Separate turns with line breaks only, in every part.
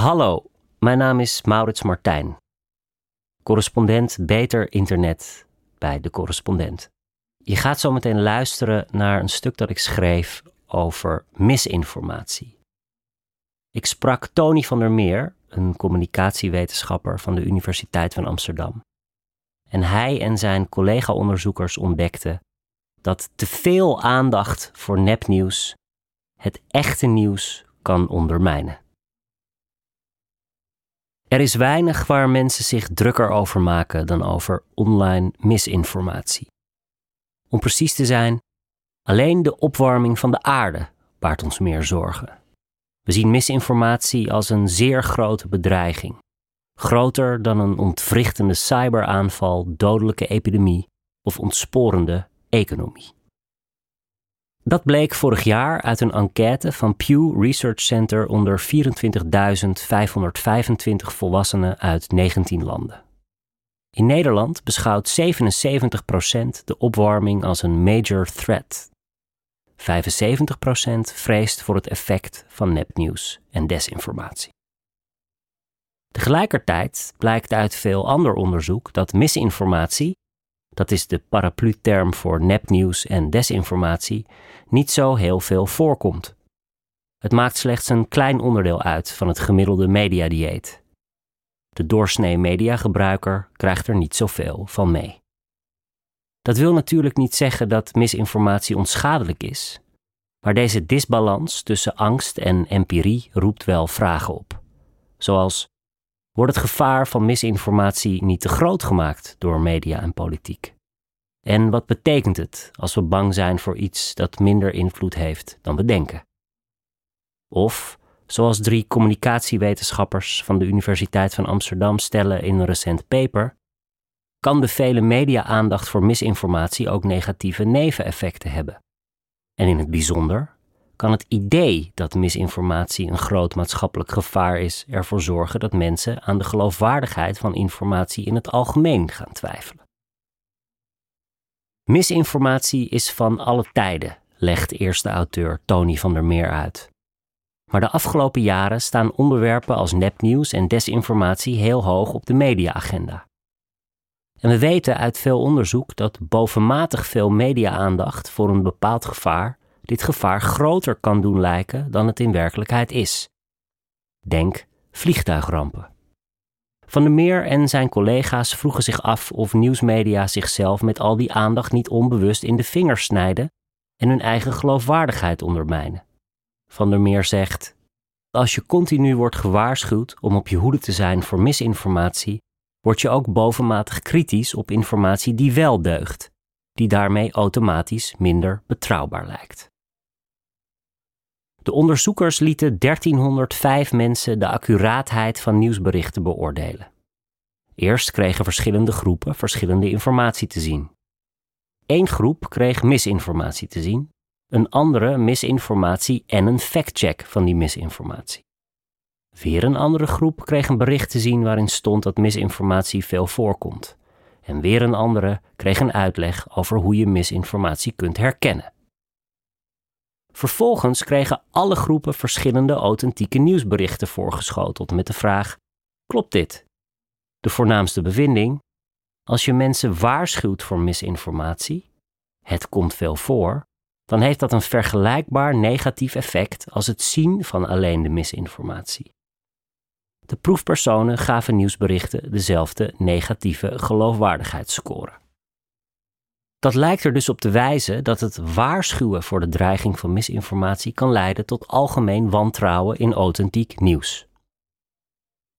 Hallo, mijn naam is Maurits Martijn. Correspondent Beter Internet bij de correspondent. Je gaat zo meteen luisteren naar een stuk dat ik schreef over misinformatie. Ik sprak Tony van der Meer, een communicatiewetenschapper van de Universiteit van Amsterdam. En hij en zijn collega-onderzoekers ontdekten dat te veel aandacht voor nepnieuws het echte nieuws kan ondermijnen. Er is weinig waar mensen zich drukker over maken dan over online misinformatie. Om precies te zijn, alleen de opwarming van de aarde baart ons meer zorgen. We zien misinformatie als een zeer grote bedreiging. Groter dan een ontwrichtende cyberaanval, dodelijke epidemie of ontsporende economie. Dat bleek vorig jaar uit een enquête van Pew Research Center onder 24.525 volwassenen uit 19 landen. In Nederland beschouwt 77% de opwarming als een major threat. 75% vreest voor het effect van nepnieuws en desinformatie. Tegelijkertijd blijkt uit veel ander onderzoek dat misinformatie dat is de paraplu-term voor nepnieuws en desinformatie, niet zo heel veel voorkomt. Het maakt slechts een klein onderdeel uit van het gemiddelde mediadieet. De doorsnee mediagebruiker krijgt er niet zoveel van mee. Dat wil natuurlijk niet zeggen dat misinformatie onschadelijk is, maar deze disbalans tussen angst en empirie roept wel vragen op. Zoals wordt het gevaar van misinformatie niet te groot gemaakt door media en politiek? En wat betekent het als we bang zijn voor iets dat minder invloed heeft dan we denken? Of, zoals drie communicatiewetenschappers van de Universiteit van Amsterdam stellen in een recent paper, kan de vele media-aandacht voor misinformatie ook negatieve neveneffecten hebben. En in het bijzonder kan het idee dat misinformatie een groot maatschappelijk gevaar is ervoor zorgen dat mensen aan de geloofwaardigheid van informatie in het algemeen gaan twijfelen. Misinformatie is van alle tijden, legt eerste auteur Tony van der Meer uit. Maar de afgelopen jaren staan onderwerpen als nepnieuws en desinformatie heel hoog op de mediaagenda. En we weten uit veel onderzoek dat bovenmatig veel media-aandacht voor een bepaald gevaar dit gevaar groter kan doen lijken dan het in werkelijkheid is. Denk vliegtuigrampen. Van der Meer en zijn collega's vroegen zich af of nieuwsmedia zichzelf met al die aandacht niet onbewust in de vingers snijden en hun eigen geloofwaardigheid ondermijnen. Van der Meer zegt: Als je continu wordt gewaarschuwd om op je hoede te zijn voor misinformatie, word je ook bovenmatig kritisch op informatie die wel deugt, die daarmee automatisch minder betrouwbaar lijkt. De onderzoekers lieten 1305 mensen de accuraatheid van nieuwsberichten beoordelen. Eerst kregen verschillende groepen verschillende informatie te zien. Eén groep kreeg misinformatie te zien, een andere misinformatie en een factcheck van die misinformatie. Weer een andere groep kreeg een bericht te zien waarin stond dat misinformatie veel voorkomt. En weer een andere kreeg een uitleg over hoe je misinformatie kunt herkennen. Vervolgens kregen alle groepen verschillende authentieke nieuwsberichten voorgeschoteld met de vraag: Klopt dit? De voornaamste bevinding: als je mensen waarschuwt voor misinformatie, het komt veel voor, dan heeft dat een vergelijkbaar negatief effect als het zien van alleen de misinformatie. De proefpersonen gaven nieuwsberichten dezelfde negatieve geloofwaardigheidsscore. Dat lijkt er dus op te wijzen dat het waarschuwen voor de dreiging van misinformatie kan leiden tot algemeen wantrouwen in authentiek nieuws.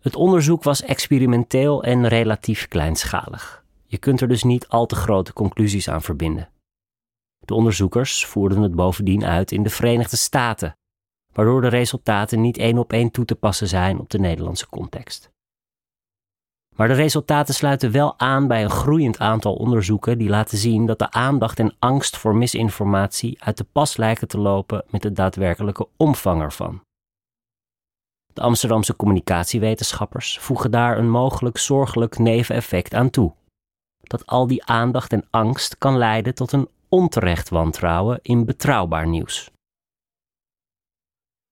Het onderzoek was experimenteel en relatief kleinschalig. Je kunt er dus niet al te grote conclusies aan verbinden. De onderzoekers voerden het bovendien uit in de Verenigde Staten, waardoor de resultaten niet één op één toe te passen zijn op de Nederlandse context. Maar de resultaten sluiten wel aan bij een groeiend aantal onderzoeken die laten zien dat de aandacht en angst voor misinformatie uit de pas lijken te lopen met de daadwerkelijke omvang ervan. De Amsterdamse communicatiewetenschappers voegen daar een mogelijk zorgelijk neveneffect aan toe. Dat al die aandacht en angst kan leiden tot een onterecht wantrouwen in betrouwbaar nieuws.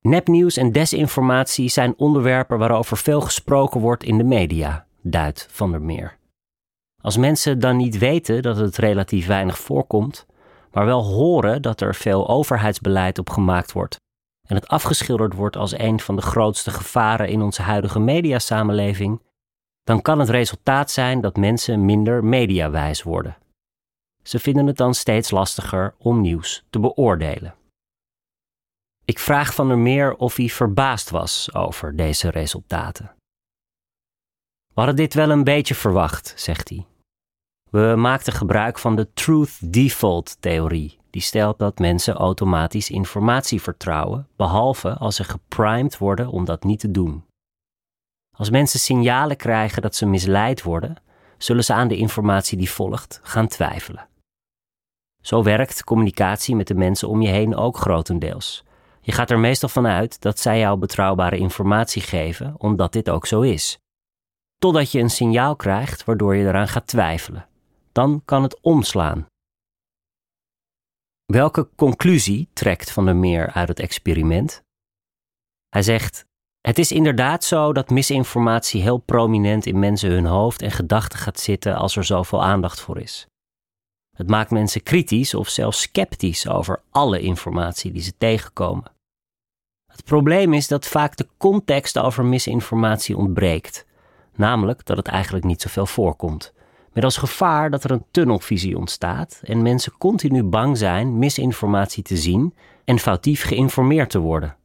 Nepnieuws en desinformatie zijn onderwerpen waarover veel gesproken wordt in de media, duidt Van der Meer. Als mensen dan niet weten dat het relatief weinig voorkomt, maar wel horen dat er veel overheidsbeleid op gemaakt wordt en het afgeschilderd wordt als een van de grootste gevaren in onze huidige mediasamenleving, dan kan het resultaat zijn dat mensen minder mediawijs worden. Ze vinden het dan steeds lastiger om nieuws te beoordelen. Ik vraag van der Meer of hij verbaasd was over deze resultaten. We hadden dit wel een beetje verwacht, zegt hij. We maakten gebruik van de Truth Default theorie. Die stelt dat mensen automatisch informatie vertrouwen, behalve als ze geprimed worden om dat niet te doen. Als mensen signalen krijgen dat ze misleid worden, zullen ze aan de informatie die volgt gaan twijfelen. Zo werkt communicatie met de mensen om je heen ook grotendeels. Je gaat er meestal van uit dat zij jou betrouwbare informatie geven, omdat dit ook zo is. Totdat je een signaal krijgt waardoor je eraan gaat twijfelen. Dan kan het omslaan. Welke conclusie trekt Van der Meer uit het experiment? Hij zegt: Het is inderdaad zo dat misinformatie heel prominent in mensen hun hoofd en gedachten gaat zitten als er zoveel aandacht voor is. Het maakt mensen kritisch of zelfs sceptisch over alle informatie die ze tegenkomen. Het probleem is dat vaak de context over misinformatie ontbreekt, namelijk dat het eigenlijk niet zoveel voorkomt. Met als gevaar dat er een tunnelvisie ontstaat en mensen continu bang zijn misinformatie te zien en foutief geïnformeerd te worden.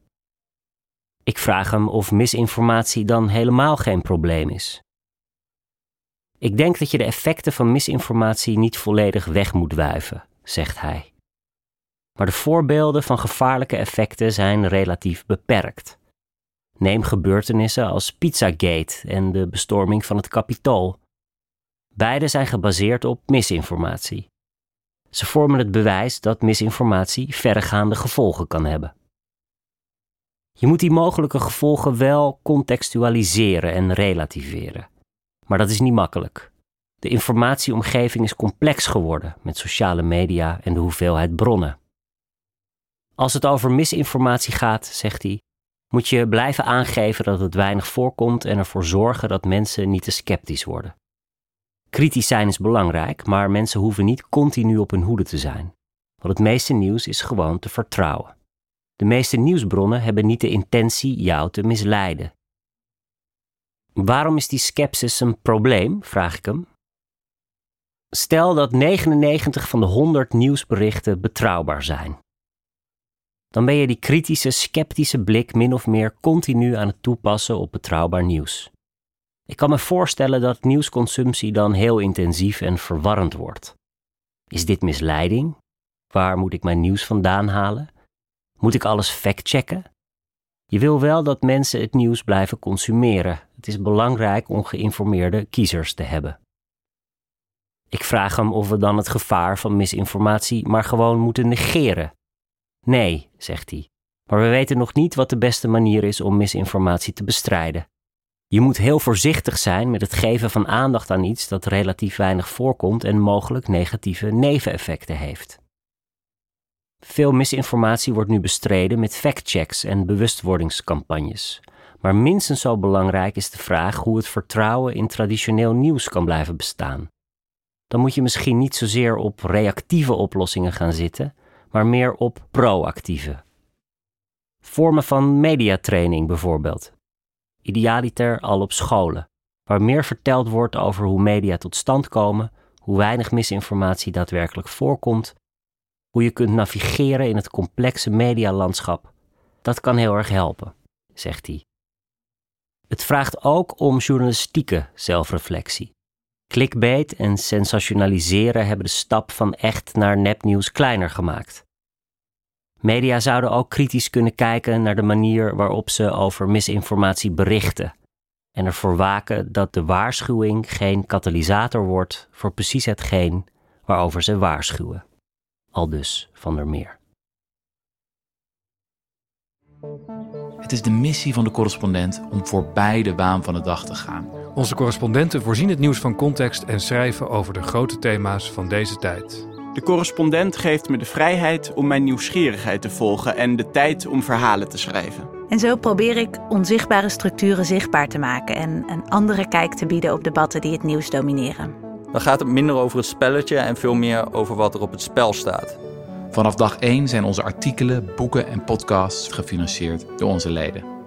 Ik vraag hem of misinformatie dan helemaal geen probleem is. Ik denk dat je de effecten van misinformatie niet volledig weg moet wuiven, zegt hij. Maar de voorbeelden van gevaarlijke effecten zijn relatief beperkt. Neem gebeurtenissen als Pizzagate en de bestorming van het Capitool. Beide zijn gebaseerd op misinformatie. Ze vormen het bewijs dat misinformatie verregaande gevolgen kan hebben. Je moet die mogelijke gevolgen wel contextualiseren en relativeren. Maar dat is niet makkelijk. De informatieomgeving is complex geworden met sociale media en de hoeveelheid bronnen. Als het over misinformatie gaat, zegt hij, moet je blijven aangeven dat het weinig voorkomt en ervoor zorgen dat mensen niet te sceptisch worden. Kritisch zijn is belangrijk, maar mensen hoeven niet continu op hun hoede te zijn. Want het meeste nieuws is gewoon te vertrouwen. De meeste nieuwsbronnen hebben niet de intentie jou te misleiden. Waarom is die sceptisch een probleem? vraag ik hem. Stel dat 99 van de 100 nieuwsberichten betrouwbaar zijn. Dan ben je die kritische, sceptische blik min of meer continu aan het toepassen op betrouwbaar nieuws. Ik kan me voorstellen dat nieuwsconsumptie dan heel intensief en verwarrend wordt. Is dit misleiding? Waar moet ik mijn nieuws vandaan halen? Moet ik alles factchecken? Je wil wel dat mensen het nieuws blijven consumeren. Het is belangrijk om geïnformeerde kiezers te hebben. Ik vraag hem of we dan het gevaar van misinformatie maar gewoon moeten negeren. Nee, zegt hij, maar we weten nog niet wat de beste manier is om misinformatie te bestrijden. Je moet heel voorzichtig zijn met het geven van aandacht aan iets dat relatief weinig voorkomt en mogelijk negatieve neveneffecten heeft. Veel misinformatie wordt nu bestreden met factchecks en bewustwordingscampagnes. Maar minstens zo belangrijk is de vraag hoe het vertrouwen in traditioneel nieuws kan blijven bestaan. Dan moet je misschien niet zozeer op reactieve oplossingen gaan zitten, maar meer op proactieve. Vormen van mediatraining bijvoorbeeld. Idealiter al op scholen, waar meer verteld wordt over hoe media tot stand komen, hoe weinig misinformatie daadwerkelijk voorkomt hoe je kunt navigeren in het complexe medialandschap. Dat kan heel erg helpen, zegt hij. Het vraagt ook om journalistieke zelfreflectie. Clickbait en sensationaliseren hebben de stap van echt naar nepnieuws kleiner gemaakt. Media zouden ook kritisch kunnen kijken naar de manier waarop ze over misinformatie berichten en ervoor waken dat de waarschuwing geen katalysator wordt voor precies hetgeen waarover ze waarschuwen aldus van der Meer.
Het is de missie van de correspondent om voorbij de waan van de dag te gaan.
Onze correspondenten voorzien het nieuws van context en schrijven over de grote thema's van deze tijd. De correspondent geeft me de vrijheid om mijn nieuwsgierigheid te volgen en de tijd om verhalen te schrijven.
En zo probeer ik onzichtbare structuren zichtbaar te maken en een andere kijk te bieden op debatten die het nieuws domineren.
Dan gaat het minder over het spelletje en veel meer over wat er op het spel staat.
Vanaf dag 1 zijn onze artikelen, boeken en podcasts gefinancierd door onze leden.